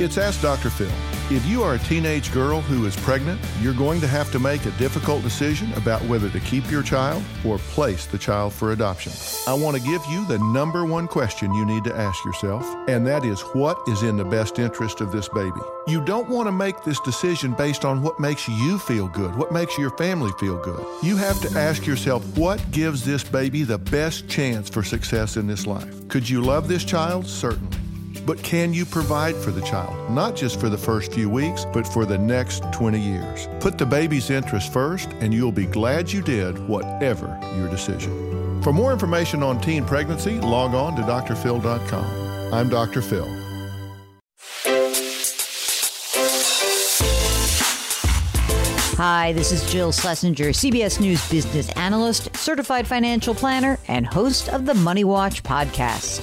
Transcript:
It's Ask Dr. Phil. If you are a teenage girl who is pregnant, you're going to have to make a difficult decision about whether to keep your child or place the child for adoption. I want to give you the number one question you need to ask yourself, and that is what is in the best interest of this baby? You don't want to make this decision based on what makes you feel good, what makes your family feel good. You have to ask yourself what gives this baby the best chance for success in this life. Could you love this child? Certainly. But can you provide for the child, not just for the first few weeks, but for the next 20 years? Put the baby's interest first, and you'll be glad you did, whatever your decision. For more information on teen pregnancy, log on to drphil.com. I'm Dr. Phil. Hi, this is Jill Schlesinger, CBS News business analyst, certified financial planner, and host of the Money Watch podcast.